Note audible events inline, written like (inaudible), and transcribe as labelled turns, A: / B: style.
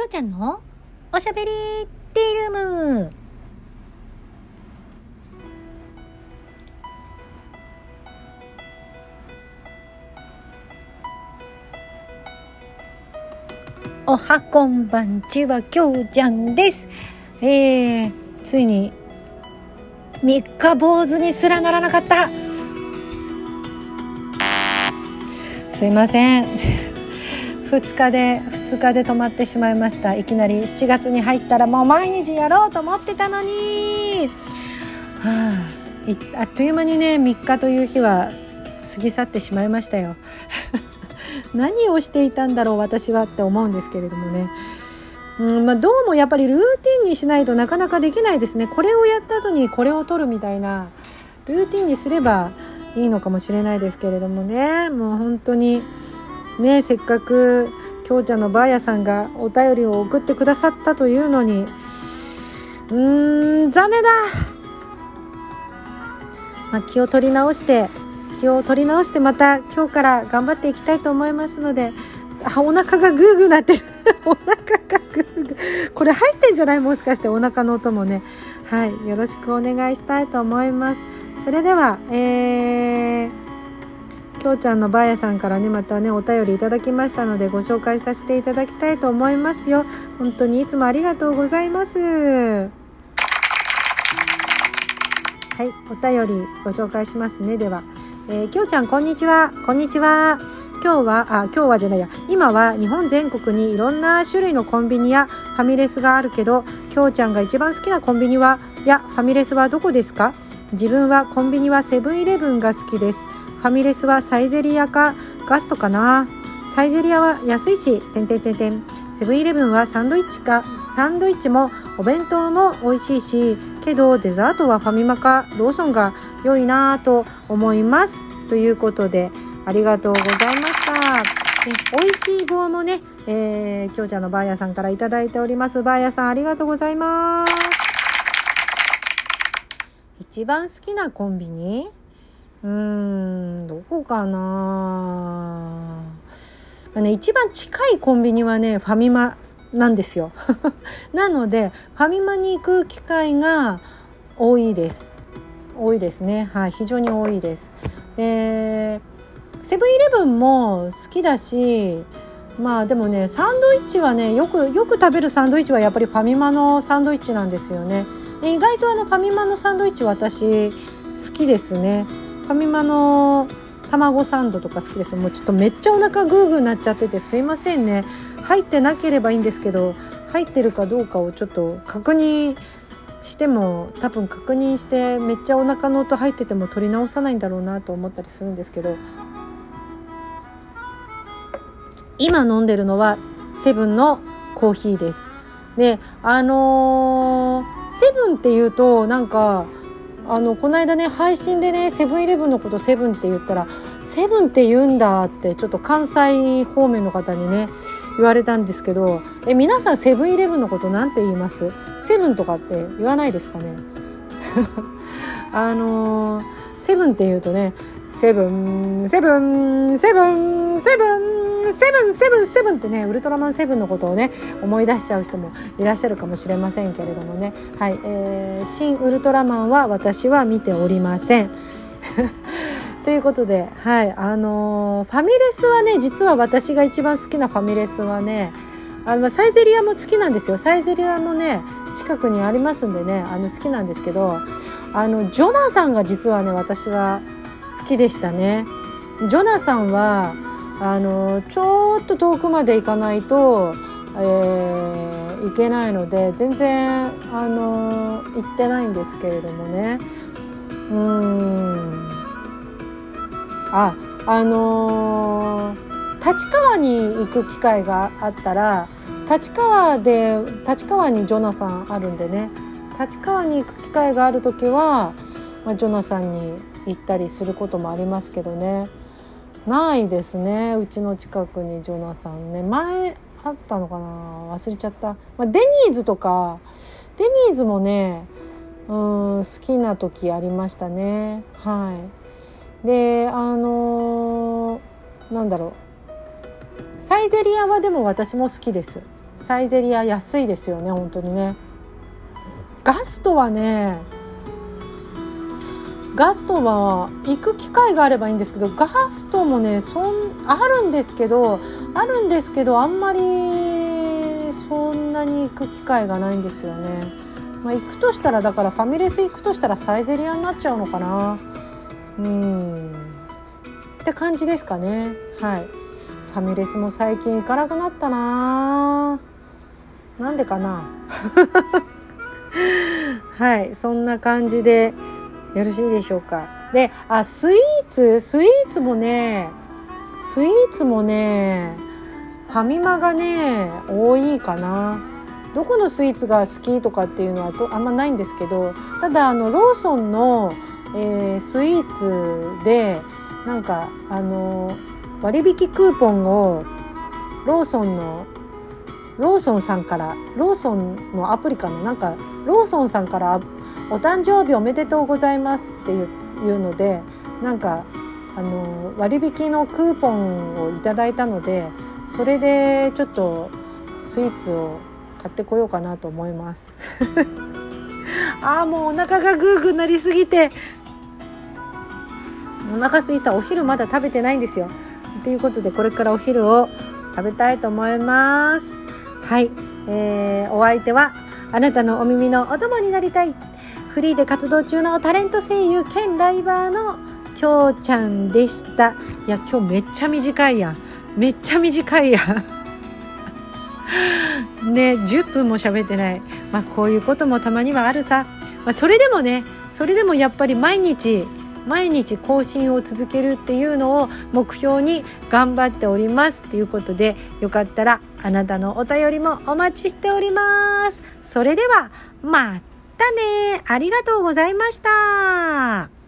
A: きょうちゃんのおしゃべりティールーム。おはこんばんちはきょうちゃんです。えー、ついに三日坊主にすらならなかった。すいません。2日で2日で止まってしまいました。いきなり7月に入ったらもう毎日やろうと思ってたのに、はあ、あっという間にね3日という日は過ぎ去ってしまいましたよ。(laughs) 何をしていたんだろう私はって思うんですけれどもね。うんまあ、どうもやっぱりルーティンにしないとなかなかできないですね。これをやった後にこれを取るみたいな。ルーティンにすればいいのかもしれないですけれどもね。もう本当にねせっかくきょうちゃんのばあやさんがお便りを送ってくださったというのにうーん残念だ、まあ、気を取り直して気を取り直してまた今日から頑張っていきたいと思いますのであお腹がグーグーなってる。(laughs) お腹がグーグー。これ入ってんじゃない？もしかしてお腹の音もね。はいよろしくお願いしたいと思います。それではえーきょうちゃんのばあやさんからねまたねお便りいただきましたのでご紹介させていただきたいと思いますよ。本当にいつもありがとうございます。はいお便りご紹介しますね。では、えー、きょうちゃんこんにちは。こんにちは。今日はあ今日はじゃないや。今は日本全国にいろんな種類のコンビニやファミレスがあるけどきょうちゃんが一番好きなコンビニはやファミレスはどこですか？自分はコンビニはセブンイレブンが好きです。ファミレスはサイゼリアかガストかな？サイゼリアは安いし、てんてんてんてん。セブンイレブンはサンドイッチか、サンドイッチもお弁当も美味しいし、けどデザートはファミマかローソンが良いなぁと思います。ということで、ありがとうございました。美味しい棒もね、えー、きょうちゃんのバーヤさんからいただいております。バーヤさんありがとうございます。一番好きなコンビニ？うん、どこかな、まあね、一番近いコンビニはね、ファミマなんですよ。(laughs) なので、ファミマに行く機会が多いです。多いですね。はい、非常に多いです。で、セブンイレブンも好きだし、まあでもね、サンドイッチはね、よく、よく食べるサンドイッチはやっぱりファミマのサンドイッチなんですよね。意外とあのファミマのサンドイッチ私好きですね。ファミマの卵サンドとか好きです。もうちょっとめっちゃお腹グーグーなっちゃっててすいませんね。入ってなければいいんですけど入ってるかどうかをちょっと確認しても多分確認してめっちゃお腹の音入ってても取り直さないんだろうなと思ったりするんですけど。今飲んでるのはセブンのコーヒーです。であのー、セブンっていうとなんかあのこの間ね配信でねセブンイレブンのことセブンって言ったらセブンって言うんだってちょっと関西方面の方にね言われたんですけどえ皆さんセブンイレブンのこと何て言います？セブンとかって言わないですかね？(laughs) あのー、セブンって言うとねセブンセブンセブンセブンセブンセブンセブンってねウルトラマンセブンのことをね思い出しちゃう人もいらっしゃるかもしれませんけれどもね。はい、えー、新ウルトラマンは私は見ておりません。(laughs) ということではいあのー、ファミレスはね実は私が一番好きなファミレスはねあのサイゼリアも好きなんですよ。サイゼリアもね近くにありますんでねあの好きなんですけどあのジョナサンが実はね私は好きでしたね。ジョナサンはあのちょっと遠くまで行かないと、えー、行けないので全然あの行ってないんですけれどもね。うん。ああのー、立川に行く機会があったら立川で立川にジョナサンあるんでね。立川に行く機会がある時は、まあ、ジョナサンに行ったりすることもありますけどね。ないですねうちの近くにジョナサンね。前あったのかな？忘れちゃった、まあ、デニーズとかデニーズもねうん好きな時ありましたね。はい。であのー、なんだろう。サイゼリアはでも私も好きです。サイゼリア安いですよね本当にね。ガストはねガストは行く機会があればいいんですけどガストもねそんあるんですけどあるんですけどあんまりそんなに行く機会がないんですよね。まあ、行くとしたらだからファミレス行くとしたらサイゼリアになっちゃうのかな。うん。って感じですかね。はい。ファミレスも最近行かなくなったな。なんでかな。(laughs) はい。そんな感じでよろしいでしょうか？であスイーツ？スイーツもねスイーツもねファミマがね多いかな。どこのスイーツが好きとかっていうのはとあんまないんですけどただあのローソンの、えー、スイーツでなんかあの割引クーポンをローソンのローソンさんからローソンのアプリかな？なんかローソンさんからお誕生日おめでとうございますっていうのでなんかあの割引のクーポンをいただいたのでそれでちょっとスイーツを買ってこようかなと思います。(laughs) ああもうお腹がグーグーなりすぎてお腹すいたお昼まだ食べてないんですよ。ということでこれからお昼を食べたいと思います。はい、えー、お相手はあなたのお耳のお供になりたい。フリーで活動中のタレント声優兼ライバーのきょうちゃんでした。いや今日めっちゃ短いやめっちゃ短いや (laughs) ね10分も喋ってない。まあこういうこともたまにはあるさ、まあ、それでもねそれでもやっぱり毎日毎日更新を続けるっていうのを目標に頑張っておりますということでよかったらあなたのお便りもお待ちしております。それではまたね。ありがとうございました。